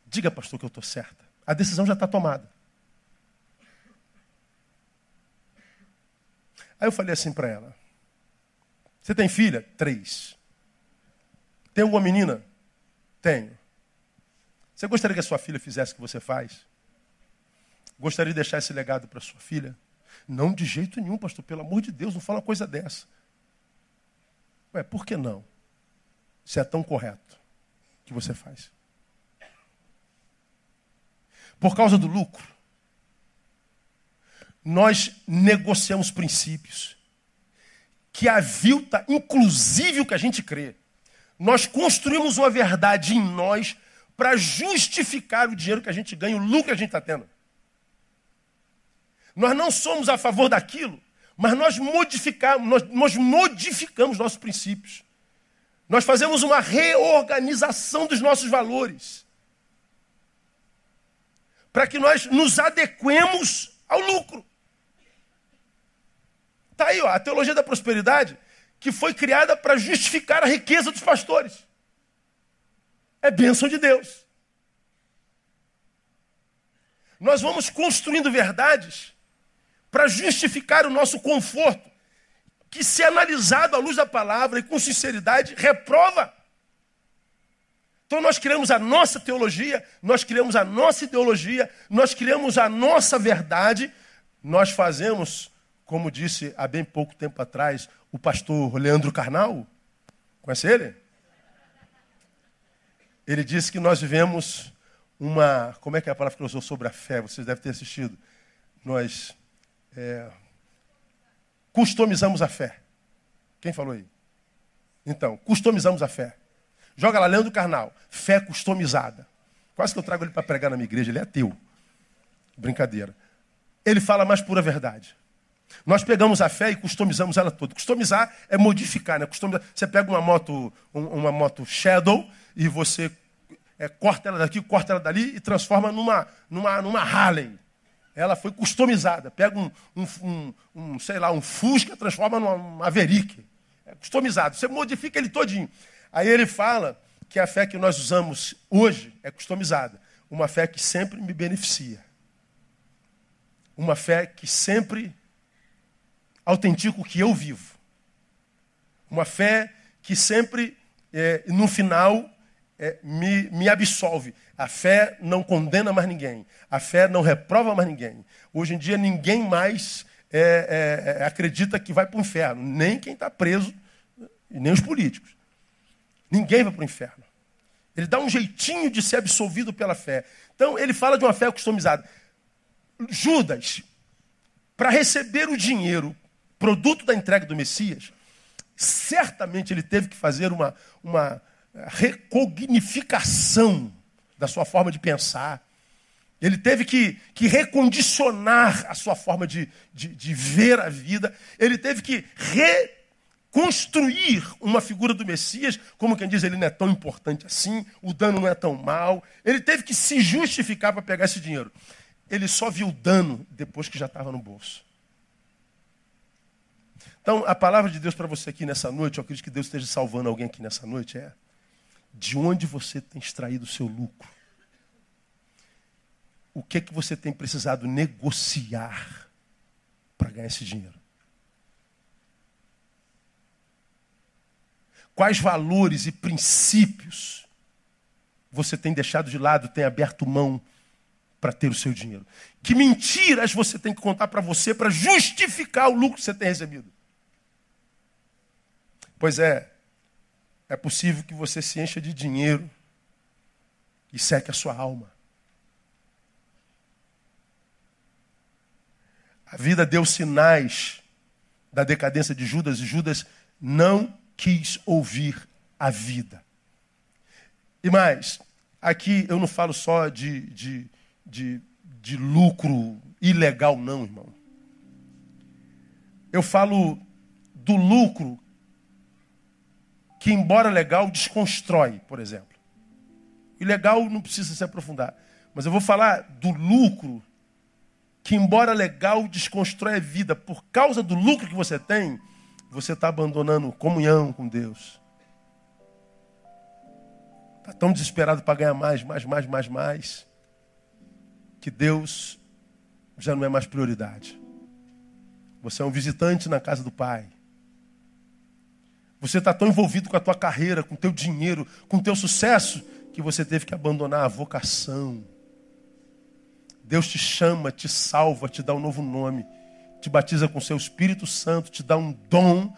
Diga, pastor, que eu estou certa. A decisão já está tomada. Aí eu falei assim para ela: Você tem filha? Três. Tem alguma menina? Tenho. Você gostaria que a sua filha fizesse o que você faz? Gostaria de deixar esse legado para sua filha? Não, de jeito nenhum, pastor. Pelo amor de Deus, não fala uma coisa dessa. Ué, por que não? se é tão correto que você faz. Por causa do lucro, nós negociamos princípios que avilta, inclusive, o que a gente crê. Nós construímos uma verdade em nós para justificar o dinheiro que a gente ganha, o lucro que a gente está tendo. Nós não somos a favor daquilo, mas nós modificamos, nós, nós modificamos nossos princípios. Nós fazemos uma reorganização dos nossos valores. Para que nós nos adequemos ao lucro. Está aí ó, a teologia da prosperidade, que foi criada para justificar a riqueza dos pastores. É bênção de Deus. Nós vamos construindo verdades para justificar o nosso conforto, que, se analisado à luz da palavra e com sinceridade, reprova. Então nós criamos a nossa teologia, nós criamos a nossa ideologia, nós criamos a nossa verdade, nós fazemos, como disse há bem pouco tempo atrás o pastor Leandro Carnal, conhece ele? Ele disse que nós vivemos uma, como é que é a palavra que eu usou sobre a fé? Vocês devem ter assistido. Nós é, customizamos a fé. Quem falou aí? Então, customizamos a fé. Joga lá, Leandro Carnal. Fé customizada. Quase que eu trago ele para pregar na minha igreja. Ele é ateu. Brincadeira. Ele fala mais pura verdade. Nós pegamos a fé e customizamos ela toda. Customizar é modificar, né? Customizar. Você pega uma moto, uma moto Shadow e você é, corta ela daqui, corta ela dali e transforma numa, numa, numa Harley. Ela foi customizada. Pega um, um, um, um sei lá, um Fusca, transforma numa Maverick. É customizado. Você modifica ele todinho. Aí ele fala que a fé que nós usamos hoje é customizada. Uma fé que sempre me beneficia. Uma fé que sempre autentica o que eu vivo. Uma fé que sempre, é, no final, é, me, me absolve. A fé não condena mais ninguém. A fé não reprova mais ninguém. Hoje em dia, ninguém mais é, é, é acredita que vai para o inferno. Nem quem está preso, nem os políticos. Ninguém vai para o inferno. Ele dá um jeitinho de ser absolvido pela fé. Então, ele fala de uma fé customizada. Judas, para receber o dinheiro, produto da entrega do Messias, certamente ele teve que fazer uma, uma recognificação da sua forma de pensar. Ele teve que, que recondicionar a sua forma de, de, de ver a vida. Ele teve que reconstruir uma figura do Messias, como quem diz, ele não é tão importante assim, o dano não é tão mal. Ele teve que se justificar para pegar esse dinheiro. Ele só viu o dano depois que já estava no bolso. Então, a palavra de Deus para você aqui nessa noite, eu acredito que Deus esteja salvando alguém aqui nessa noite, é de onde você tem extraído o seu lucro. O que é que você tem precisado negociar para ganhar esse dinheiro? Quais valores e princípios você tem deixado de lado, tem aberto mão para ter o seu dinheiro? Que mentiras você tem que contar para você para justificar o lucro que você tem recebido? Pois é, é possível que você se encha de dinheiro e seque a sua alma. A vida deu sinais da decadência de Judas e Judas não quis ouvir a vida. E mais, aqui eu não falo só de, de, de, de lucro ilegal, não, irmão. Eu falo do lucro que, embora legal, desconstrói, por exemplo. E legal não precisa se aprofundar. Mas eu vou falar do lucro que, embora legal, desconstrói a vida. Por causa do lucro que você tem, você está abandonando comunhão com Deus. Está tão desesperado para ganhar mais, mais, mais, mais, mais, que Deus já não é mais prioridade. Você é um visitante na casa do Pai. Você está tão envolvido com a tua carreira, com o teu dinheiro, com o teu sucesso, que você teve que abandonar a vocação. Deus te chama, te salva, te dá um novo nome, te batiza com seu Espírito Santo, te dá um dom,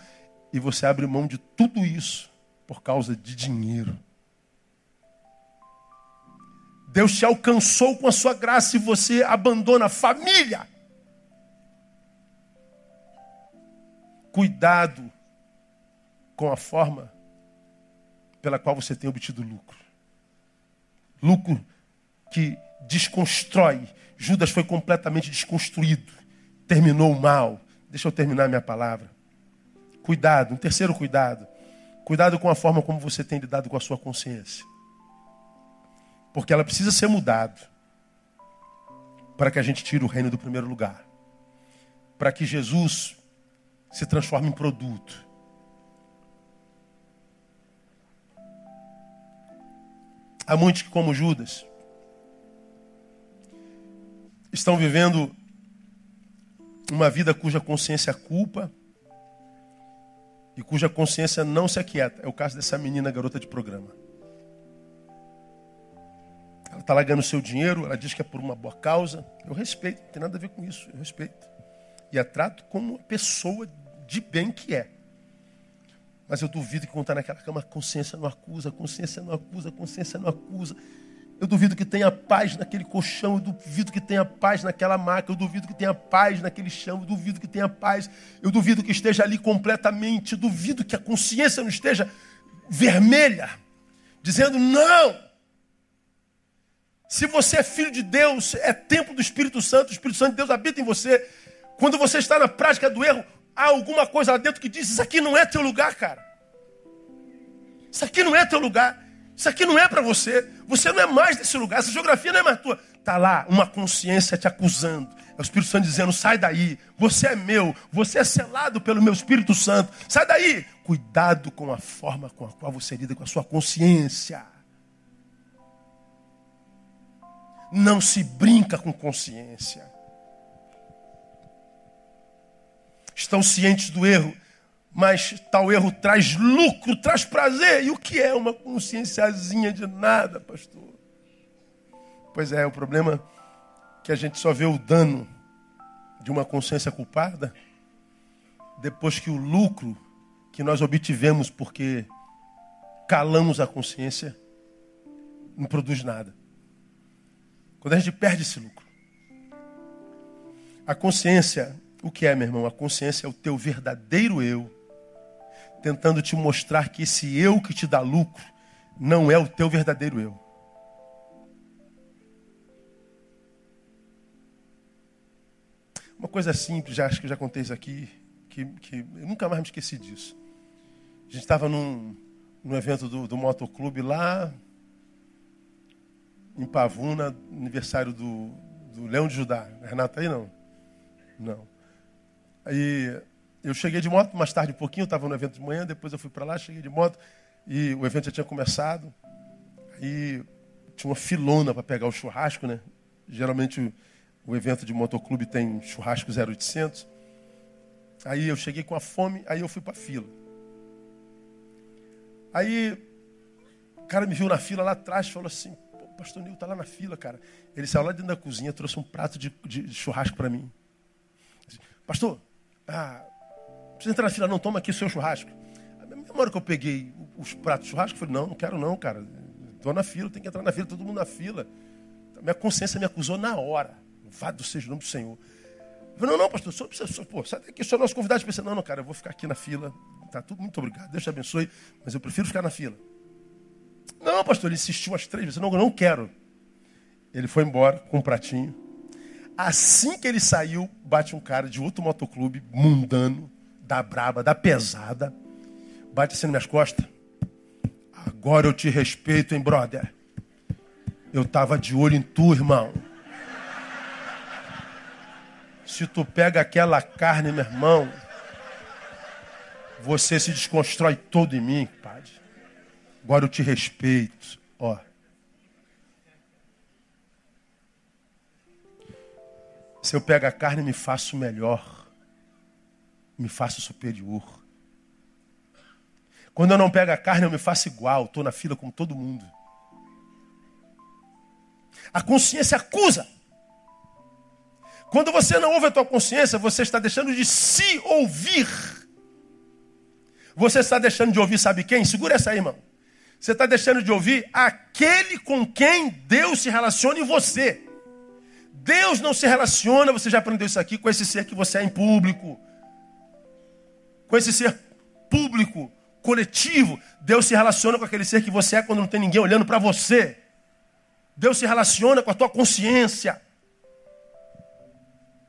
e você abre mão de tudo isso por causa de dinheiro. Deus te alcançou com a sua graça e você abandona a família. Cuidado com a forma pela qual você tem obtido lucro. Lucro que desconstrói. Judas foi completamente desconstruído. Terminou mal. Deixa eu terminar minha palavra. Cuidado, um terceiro cuidado. Cuidado com a forma como você tem lidado com a sua consciência. Porque ela precisa ser mudada para que a gente tire o reino do primeiro lugar. Para que Jesus se transforme em produto. Há muitos que, como Judas, estão vivendo uma vida cuja consciência culpa e cuja consciência não se aquieta. É o caso dessa menina, garota de programa. Ela está largando seu dinheiro, ela diz que é por uma boa causa. Eu respeito, não tem nada a ver com isso, eu respeito. E a trato como uma pessoa de bem que é. Mas eu duvido que quando está naquela cama, a consciência não acusa, a consciência não acusa, a consciência não acusa. Eu duvido que tenha paz naquele colchão, eu duvido que tenha paz naquela maca, eu duvido que tenha paz naquele chão, eu duvido que tenha paz, eu duvido que esteja ali completamente, eu duvido que a consciência não esteja vermelha, dizendo não. Se você é filho de Deus, é templo do Espírito Santo, o Espírito Santo de Deus habita em você. Quando você está na prática do erro, há alguma coisa lá dentro que diz: Isso aqui não é teu lugar, cara. Isso aqui não é teu lugar. Isso aqui não é para você. Você não é mais desse lugar. Essa geografia não é mais tua. Está lá uma consciência te acusando. É o Espírito Santo dizendo: sai daí. Você é meu. Você é selado pelo meu Espírito Santo. Sai daí. Cuidado com a forma com a qual você lida com a sua consciência. Não se brinca com consciência. Estão cientes do erro mas tal erro traz lucro, traz prazer. E o que é uma conscienciazinha de nada, pastor? Pois é, o problema é que a gente só vê o dano de uma consciência culpada depois que o lucro que nós obtivemos porque calamos a consciência não produz nada. Quando a gente perde esse lucro. A consciência, o que é, meu irmão? A consciência é o teu verdadeiro eu tentando te mostrar que esse eu que te dá lucro não é o teu verdadeiro eu. Uma coisa simples, já, acho que já contei isso aqui, que, que eu nunca mais me esqueci disso. A gente estava num, num evento do, do motoclube lá em Pavuna, aniversário do, do Leão de Judá. Renato tá aí não? Não. Aí eu cheguei de moto mais tarde um pouquinho, estava no evento de manhã, depois eu fui para lá, cheguei de moto e o evento já tinha começado. Aí tinha uma filona para pegar o churrasco, né? Geralmente o, evento de motoclube tem churrasco 0800. Aí eu cheguei com a fome, aí eu fui para a fila. Aí o cara me viu na fila lá atrás e falou assim: Pô, pastor Nil tá lá na fila, cara. Ele saiu lá dentro da cozinha, trouxe um prato de, de churrasco para mim. Pastor, ah, precisa entrar na fila, não, toma aqui o seu churrasco. Na hora que eu peguei os pratos de churrasco, eu falei, não, não quero não, cara. Estou na fila, tem que entrar na fila, todo mundo na fila. Minha consciência me acusou na hora. Vado seja o nome do Senhor. Eu falei, não, não, pastor, só precisa, pô, sai daqui, só nosso convidado. Pensei, não, não, cara, eu vou ficar aqui na fila. Tá tudo, muito obrigado, Deus te abençoe, mas eu prefiro ficar na fila. Não, pastor, ele insistiu as três vezes, não, eu não quero. Ele foi embora com um pratinho. Assim que ele saiu, bate um cara de outro motoclube, mundano, da braba, da pesada, bate assim nas minhas costas. Agora eu te respeito, hein, brother? Eu tava de olho em tu, irmão. Se tu pega aquela carne, meu irmão, você se desconstrói todo em mim, padre. Agora eu te respeito, ó. Se eu pego a carne, me faço melhor me faço superior. Quando eu não pego a carne, eu me faço igual, estou na fila com todo mundo. A consciência acusa. Quando você não ouve a tua consciência, você está deixando de se ouvir. Você está deixando de ouvir, sabe quem? Segura essa aí, irmão. Você está deixando de ouvir aquele com quem Deus se relaciona em você. Deus não se relaciona, você já aprendeu isso aqui, com esse ser que você é em público. Com esse ser público, coletivo. Deus se relaciona com aquele ser que você é quando não tem ninguém olhando para você. Deus se relaciona com a tua consciência.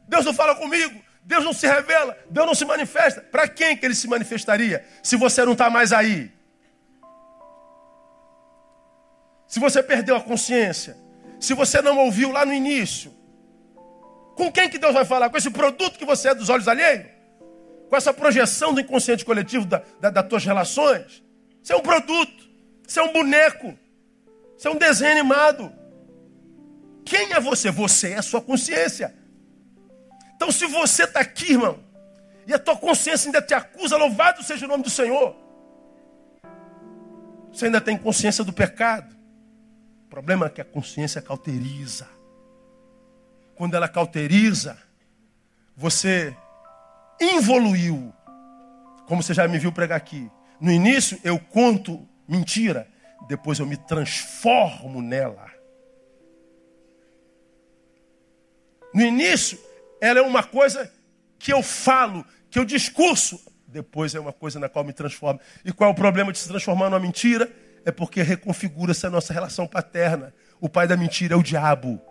Deus não fala comigo. Deus não se revela. Deus não se manifesta. Para quem que ele se manifestaria se você não está mais aí? Se você perdeu a consciência, se você não ouviu lá no início, com quem que Deus vai falar? Com esse produto que você é dos olhos alheios? Com essa projeção do inconsciente coletivo da, da, das tuas relações? Você é um produto, você é um boneco, você é um desenho animado. Quem é você? Você é a sua consciência. Então, se você está aqui, irmão, e a tua consciência ainda te acusa, louvado seja o nome do Senhor. Você ainda tem consciência do pecado. O problema é que a consciência cauteriza. Quando ela cauteriza, você evoluiu. Como você já me viu pregar aqui. No início eu conto mentira, depois eu me transformo nela. No início, ela é uma coisa que eu falo, que eu discurso, depois é uma coisa na qual me transformo. E qual é o problema de se transformar numa mentira? é porque reconfigura-se a nossa relação paterna. O pai da mentira é o diabo.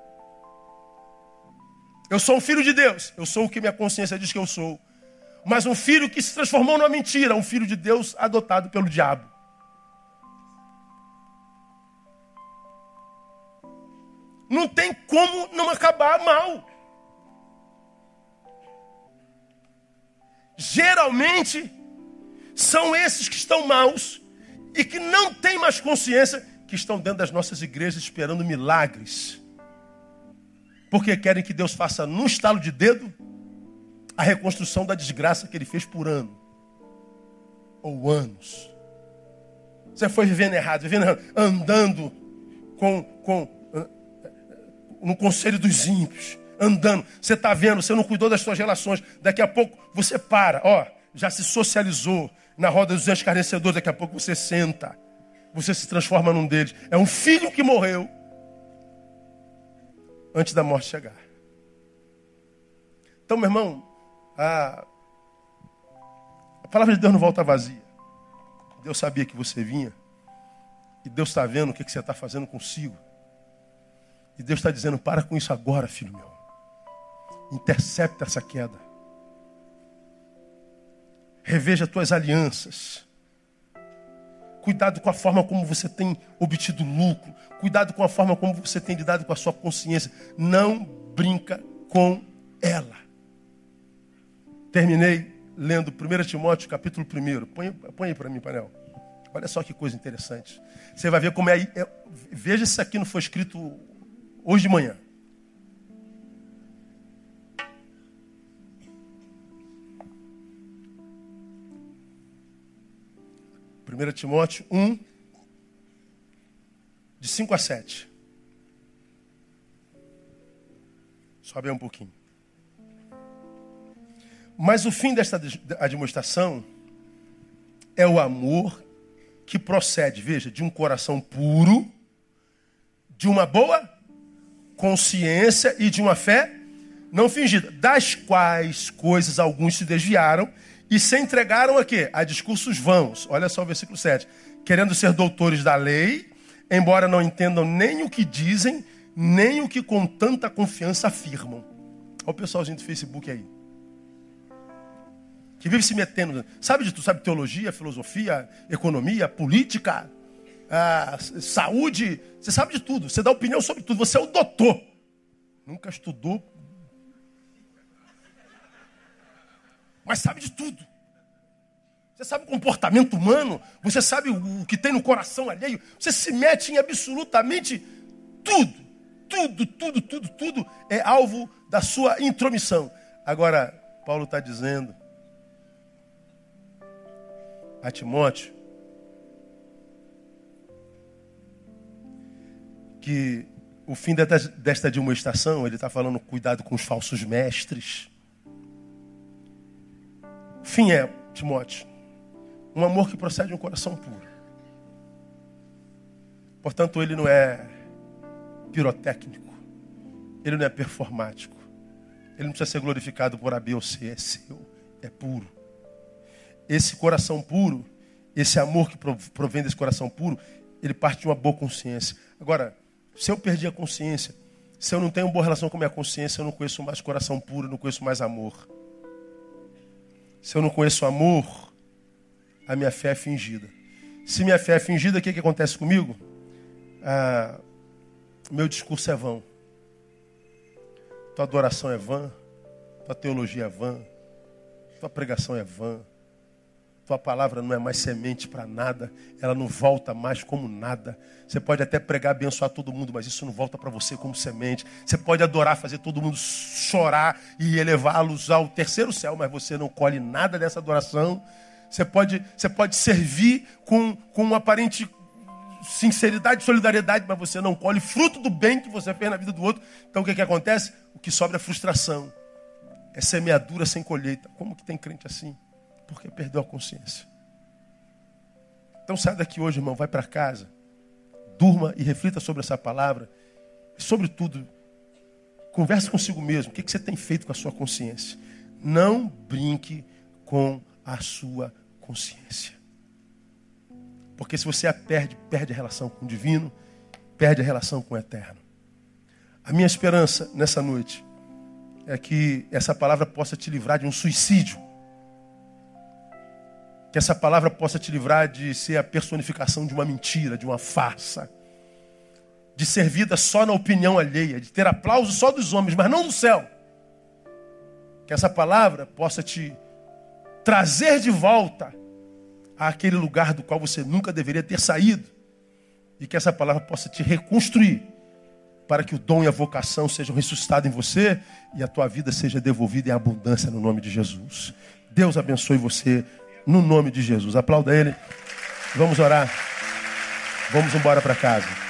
Eu sou um filho de Deus, eu sou o que minha consciência diz que eu sou. Mas um filho que se transformou numa mentira, um filho de Deus adotado pelo diabo. Não tem como não acabar mal. Geralmente, são esses que estão maus e que não têm mais consciência que estão dentro das nossas igrejas esperando milagres. Porque querem que Deus faça num estalo de dedo a reconstrução da desgraça que ele fez por ano ou anos. Você foi vivendo errado, vivendo errado, andando com, com no conselho dos ímpios, andando. Você está vendo, você não cuidou das suas relações. Daqui a pouco você para, ó, já se socializou, na roda dos escarnecedores, daqui a pouco você senta. Você se transforma num deles. É um filho que morreu antes da morte chegar. Então, meu irmão, a, palavra de Deus não volta vazia. Deus sabia que você vinha. E Deus está vendo o que, que você está fazendo consigo. E Deus está dizendo: para com isso agora, filho meu. Intercepta essa queda. Reveja tuas alianças. Cuidado com a forma como você tem obtido lucro. Cuidado com a forma como você tem lidado com a sua consciência. Não brinca com ela. Terminei lendo 1 Timóteo, capítulo 1. Põe, põe aí para mim, Panel. Olha só que coisa interessante. Você vai ver como é, é. Veja se isso aqui não foi escrito hoje de manhã. 1 Timóteo 1, de 5 a 7. Sobe um pouquinho. Mas o fim desta demonstração é o amor que procede, veja, de um coração puro, de uma boa consciência e de uma fé não fingida, das quais coisas alguns se desviaram e se entregaram a quê? A discursos vãos. Olha só o versículo 7. Querendo ser doutores da lei, embora não entendam nem o que dizem, nem o que com tanta confiança afirmam. Olha o pessoalzinho do Facebook aí. Que vive se metendo. Sabe de tudo? Sabe teologia, filosofia, economia, política, ah, saúde. Você sabe de tudo. Você dá opinião sobre tudo. Você é o doutor. Nunca estudou mas sabe de tudo. Você sabe o comportamento humano, você sabe o que tem no coração alheio, você se mete em absolutamente tudo. Tudo, tudo, tudo, tudo é alvo da sua intromissão. Agora, Paulo está dizendo a Timóteo que o fim desta demonstração, ele está falando cuidado com os falsos mestres fim é, Timóteo, Um amor que procede de um coração puro. Portanto, ele não é pirotécnico. Ele não é performático. Ele não precisa ser glorificado por A, B ou C. É seu. É puro. Esse coração puro, esse amor que provém desse coração puro, ele parte de uma boa consciência. Agora, se eu perdi a consciência, se eu não tenho uma boa relação com a minha consciência, eu não conheço mais coração puro, eu não conheço mais amor. Se eu não conheço amor, a minha fé é fingida. Se minha fé é fingida, o que, que acontece comigo? Ah, meu discurso é vão. Tua adoração é vã. Tua teologia é vã. Tua pregação é vã. Tua palavra não é mais semente para nada, ela não volta mais como nada. Você pode até pregar, abençoar todo mundo, mas isso não volta para você como semente. Você pode adorar, fazer todo mundo chorar e elevá-los ao terceiro céu, mas você não colhe nada dessa adoração. Você pode, você pode servir com, com uma aparente sinceridade solidariedade, mas você não colhe fruto do bem que você fez na vida do outro. Então o que, que acontece? O que sobra é frustração. É semeadura sem colheita. Como que tem crente assim? Porque perdeu a consciência. Então sai daqui hoje, irmão, vai para casa, durma e reflita sobre essa palavra. E, sobretudo, converse consigo mesmo. O que, que você tem feito com a sua consciência? Não brinque com a sua consciência. Porque se você a perde, perde a relação com o divino, perde a relação com o eterno. A minha esperança nessa noite é que essa palavra possa te livrar de um suicídio que essa palavra possa te livrar de ser a personificação de uma mentira, de uma farsa. De ser vida só na opinião alheia, de ter aplauso só dos homens, mas não do céu. Que essa palavra possa te trazer de volta àquele lugar do qual você nunca deveria ter saído. E que essa palavra possa te reconstruir para que o dom e a vocação sejam ressuscitados em você e a tua vida seja devolvida em abundância no nome de Jesus. Deus abençoe você no nome de Jesus. Aplauda ele. Vamos orar. Vamos embora para casa.